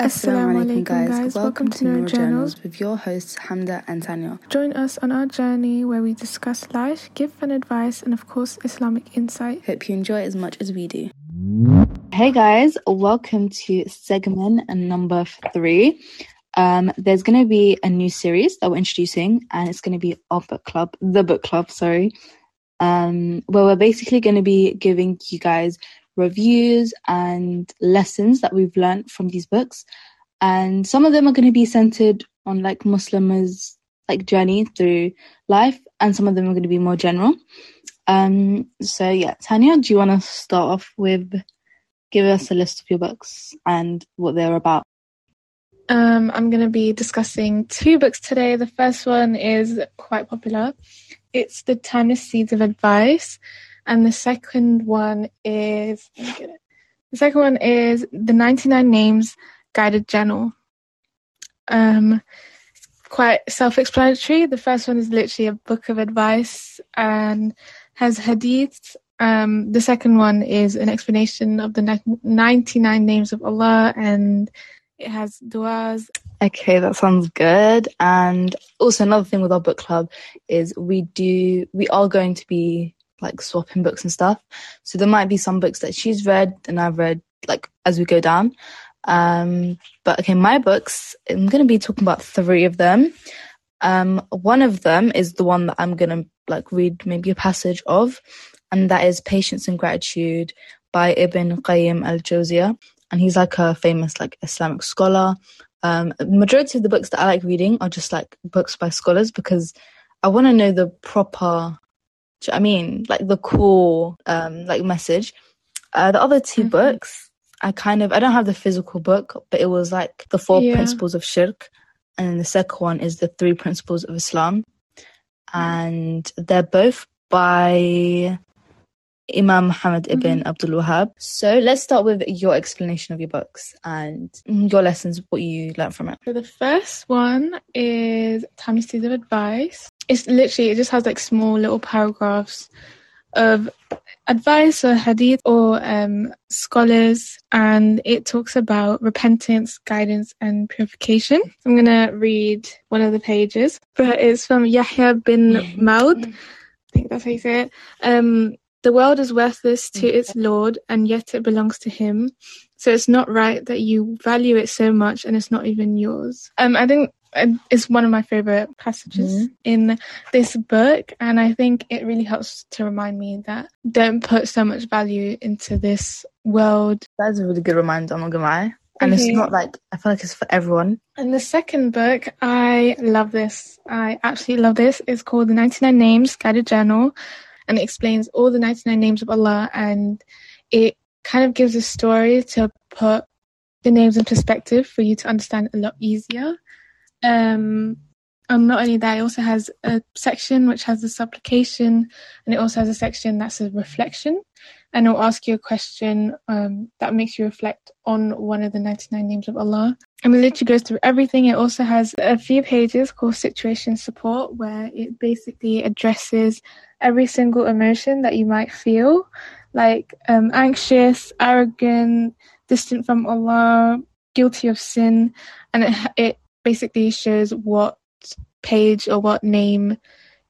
Assalamu alaikum, guys. guys. Welcome, Welcome to Noor Journals with your hosts Hamda and Tanya. Join us on our journey where we discuss life, give fun advice, and of course, Islamic insight. Hope you enjoy as much as we do. Hey guys, welcome to segment number three. Um, there's going to be a new series that we're introducing, and it's going to be our book club, the book club, sorry, um, where we're basically going to be giving you guys reviews and lessons that we've learned from these books. And some of them are going to be centered on like Muslims' like journey through life, and some of them are going to be more general. Um, so yeah, Tanya, do you want to start off with give us a list of your books and what they're about? Um, I'm going to be discussing two books today. The first one is quite popular. It's The Timeless Seeds of Advice and the second one is the second one is the 99 names guided journal. Um quite self-explanatory. The first one is literally a book of advice and has hadiths. Um the second one is an explanation of the 99 names of allah and it has duas. Okay, that sounds good. And also another thing with our book club is we do we are going to be like swapping books and stuff. So there might be some books that she's read and I've read like as we go down. Um, but okay, my books, I'm going to be talking about three of them. Um, one of them is the one that I'm going to like read maybe a passage of, and that is Patience and Gratitude by Ibn Qayyim al-Jawziyah. And he's like a famous like Islamic scholar. Um, majority of the books that I like reading are just like books by scholars because I want to know the proper I mean? Like the core um like message. Uh, the other 2 mm-hmm. books, I kind of I don't have the physical book, but it was like the four yeah. principles of shirk, and the second one is the three principles of Islam, and they're both by Imam Muhammad ibn mm-hmm. Abdul Wahhab. So let's start with your explanation of your books and your lessons, what you learned from it. So the first one is Seeds of Advice it's literally it just has like small little paragraphs of advice or hadith or um, scholars and it talks about repentance guidance and purification. I'm gonna read one of the pages but it's from yahya bin maud. I think that's how you say it. Um, the world is worthless to its lord and yet it belongs to him. So it's not right that you value it so much and it's not even yours. Um, i think is one of my favorite passages mm-hmm. in this book and i think it really helps to remind me that don't put so much value into this world. That's a really good reminder i'm not gonna lie. And okay. it's not like i feel like it's for everyone. And the second book i love this. I absolutely love this. It's called the 99 names guided journal and it explains all the 99 names of allah and it kind of gives a story to put the names in perspective for you to understand a lot easier um, and not only that, it also has a section which has a supplication, and it also has a section that's a reflection, and it'll ask you a question um, that makes you reflect on one of the 99 names of Allah. And it literally goes through everything. It also has a few pages called situation support, where it basically addresses every single emotion that you might feel, like um, anxious, arrogant, distant from Allah, guilty of sin, and it, it basically shows what page or what name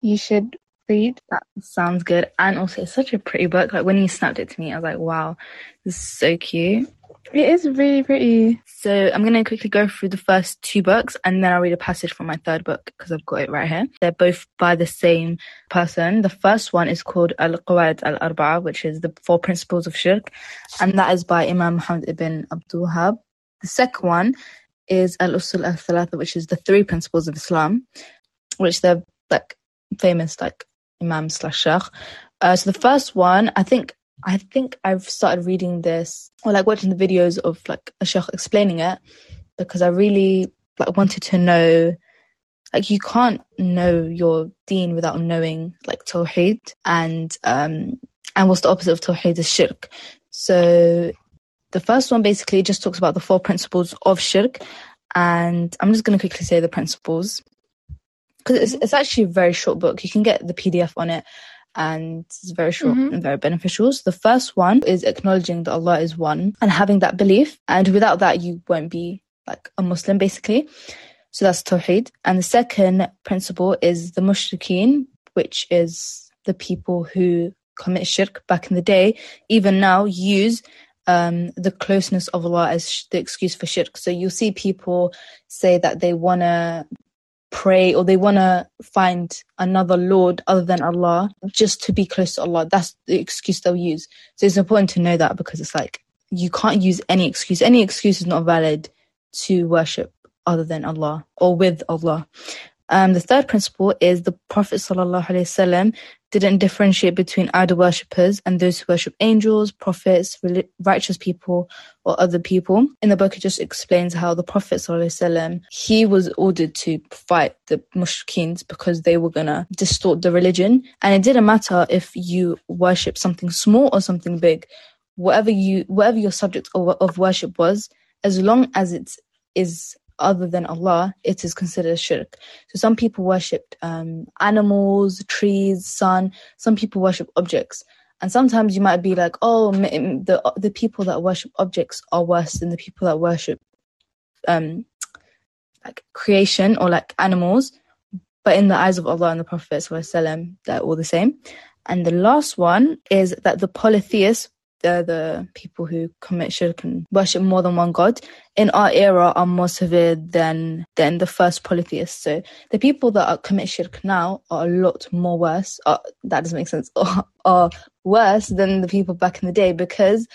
you should read. That sounds good. And also, it's such a pretty book. Like when you snapped it to me, I was like, wow, this is so cute. It is really pretty. So I'm going to quickly go through the first two books and then I'll read a passage from my third book because I've got it right here. They're both by the same person. The first one is called Al-Qawaid Al-Arba'a, which is the four principles of shirk. And that is by Imam Muhammad ibn Abdul Wahhab. The second one is Al Usul al Thalatha, which is the three principles of Islam, which they're like famous like Imam slash Sheikh. Uh, so the first one, I think I think I've started reading this or like watching the videos of like a Sheikh explaining it because I really like wanted to know like you can't know your deen without knowing like Tawheed and um and what's the opposite of Tawheed is shirk. So the first one basically just talks about the four principles of shirk, and I'm just going to quickly say the principles because it's, it's actually a very short book. You can get the PDF on it, and it's very short mm-hmm. and very beneficial. So the first one is acknowledging that Allah is one and having that belief, and without that, you won't be like a Muslim basically. So that's Tawheed. And the second principle is the Mushrikeen, which is the people who commit shirk back in the day, even now use um, the closeness of Allah as sh- the excuse for shirk. So you'll see people say that they want to pray or they want to find another Lord other than Allah just to be close to Allah. That's the excuse they'll use. So it's important to know that because it's like you can't use any excuse. Any excuse is not valid to worship other than Allah or with Allah. Um, the third principle is the Prophet ﷺ didn't differentiate between idol worshippers and those who worship angels, prophets, righteous people, or other people. In the book, it just explains how the Prophet ﷺ, he was ordered to fight the mushrikeens because they were gonna distort the religion. And it didn't matter if you worship something small or something big. Whatever you, whatever your subject of worship was, as long as it is other than Allah, it is considered shirk. So some people worship um, animals, trees, sun. Some people worship objects. And sometimes you might be like, oh, the the people that worship objects are worse than the people that worship um, like creation or like animals. But in the eyes of Allah and the Prophet, they're all the same. And the last one is that the polytheists they're the people who commit shirk and worship more than one god in our era are more severe than than the first polytheists. So the people that are, commit shirk now are a lot more worse. Are, that doesn't make sense. Are, are worse than the people back in the day because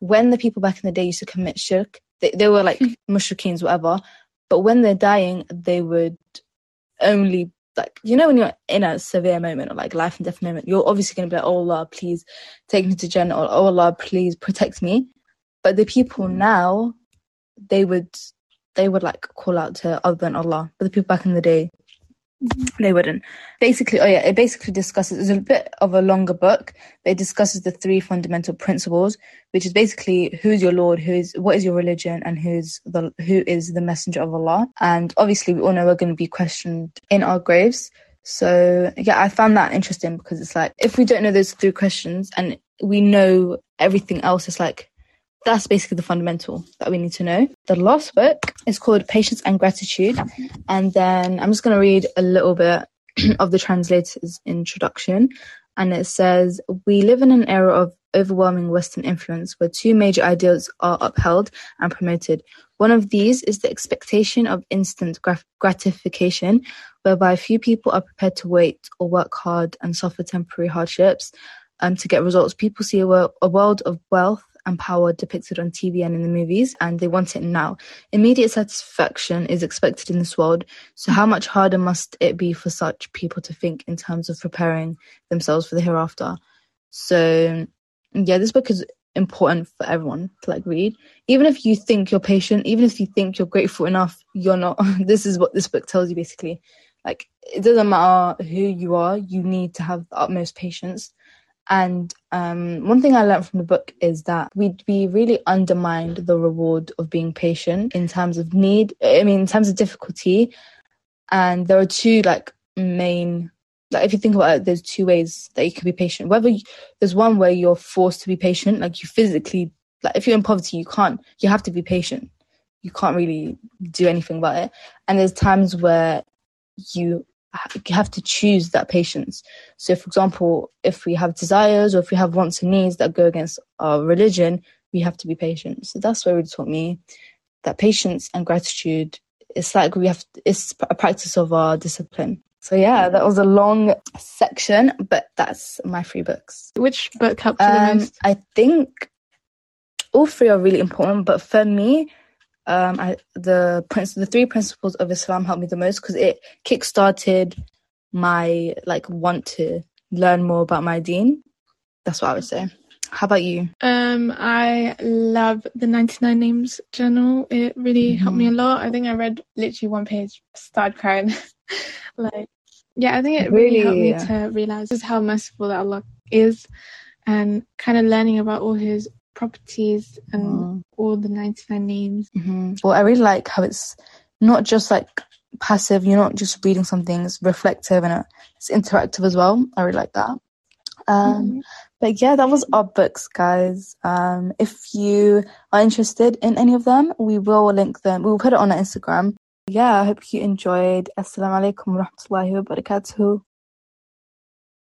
when the people back in the day used to commit shirk, they, they were like hmm. mushrikeens, whatever. But when they're dying, they would only like you know when you're in a severe moment or like life and death moment, you're obviously gonna be like, Oh Allah, please take me to Jannah or Oh Allah, please protect me. But the people mm. now, they would they would like call out to other than Allah. But the people back in the day, they wouldn't. Basically, oh yeah, it basically discusses. It's a bit of a longer book. But it discusses the three fundamental principles, which is basically who's your Lord, who's what is your religion, and who's the who is the messenger of Allah. And obviously, we all know we're going to be questioned in our graves. So yeah, I found that interesting because it's like if we don't know those three questions and we know everything else, it's like that's basically the fundamental that we need to know. The last book is called Patience and Gratitude. And then I'm just going to read a little bit of the translator's introduction. And it says, We live in an era of overwhelming Western influence where two major ideals are upheld and promoted. One of these is the expectation of instant gratification, whereby few people are prepared to wait or work hard and suffer temporary hardships um, to get results. People see a, a world of wealth and power depicted on TV and in the movies, and they want it now. Immediate satisfaction is expected in this world, so how much harder must it be for such people to think in terms of preparing themselves for the hereafter? So, yeah, this book is important for everyone to like read. Even if you think you're patient, even if you think you're grateful enough, you're not. this is what this book tells you basically. Like, it doesn't matter who you are, you need to have the utmost patience and um, one thing I learned from the book is that we we really undermined the reward of being patient in terms of need. I mean, in terms of difficulty. And there are two like main, like if you think about it, there's two ways that you can be patient. Whether you, there's one where you're forced to be patient, like you physically, like if you're in poverty, you can't, you have to be patient. You can't really do anything about it. And there's times where you have to choose that patience. So, for example, if we have desires or if we have wants and needs that go against our religion, we have to be patient. So that's what really taught me that patience and gratitude. It's like we have. It's a practice of our discipline. So yeah, that was a long section, but that's my three books. Which book helped you um, the most? I think all three are really important, but for me, um, I, the prince, the three principles of Islam helped me the most because it kickstarted my like want to learn more about my deen. That's what I would say. How about you? Um, I love the 99 Names journal. It really mm-hmm. helped me a lot. I think I read literally one page, started crying. like, yeah, I think it really, really helped me to realize just how merciful that Allah is and kind of learning about all his properties and mm. all the 99 names. Mm-hmm. Well, I really like how it's not just like passive, you're not just reading something, it's reflective and it's interactive as well. I really like that. Um, mm-hmm. But yeah, that was our books, guys. Um, if you are interested in any of them, we will link them. We'll put it on our Instagram. Yeah, I hope you enjoyed. Assalamu alaikum wa rahmatullahi wa barakatuh.